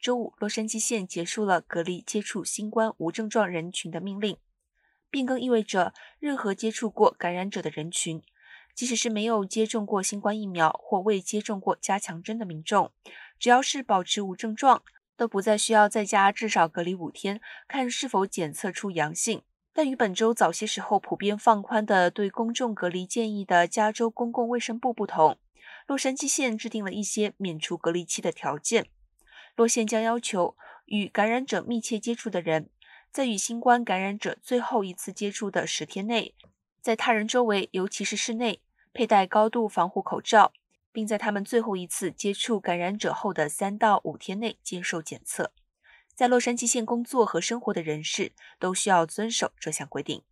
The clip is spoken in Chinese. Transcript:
周五，洛杉矶县结束了隔离接触新冠无症状人群的命令。变更意味着，任何接触过感染者的人群，即使是没有接种过新冠疫苗或未接种过加强针的民众，只要是保持无症状，都不再需要在家至少隔离五天，看是否检测出阳性。但与本周早些时候普遍放宽的对公众隔离建议的加州公共卫生部不同，洛杉矶县制定了一些免除隔离期的条件。洛县将要求与感染者密切接触的人，在与新冠感染者最后一次接触的十天内，在他人周围，尤其是室内，佩戴高度防护口罩，并在他们最后一次接触感染者后的三到五天内接受检测。在洛杉矶县工作和生活的人士都需要遵守这项规定。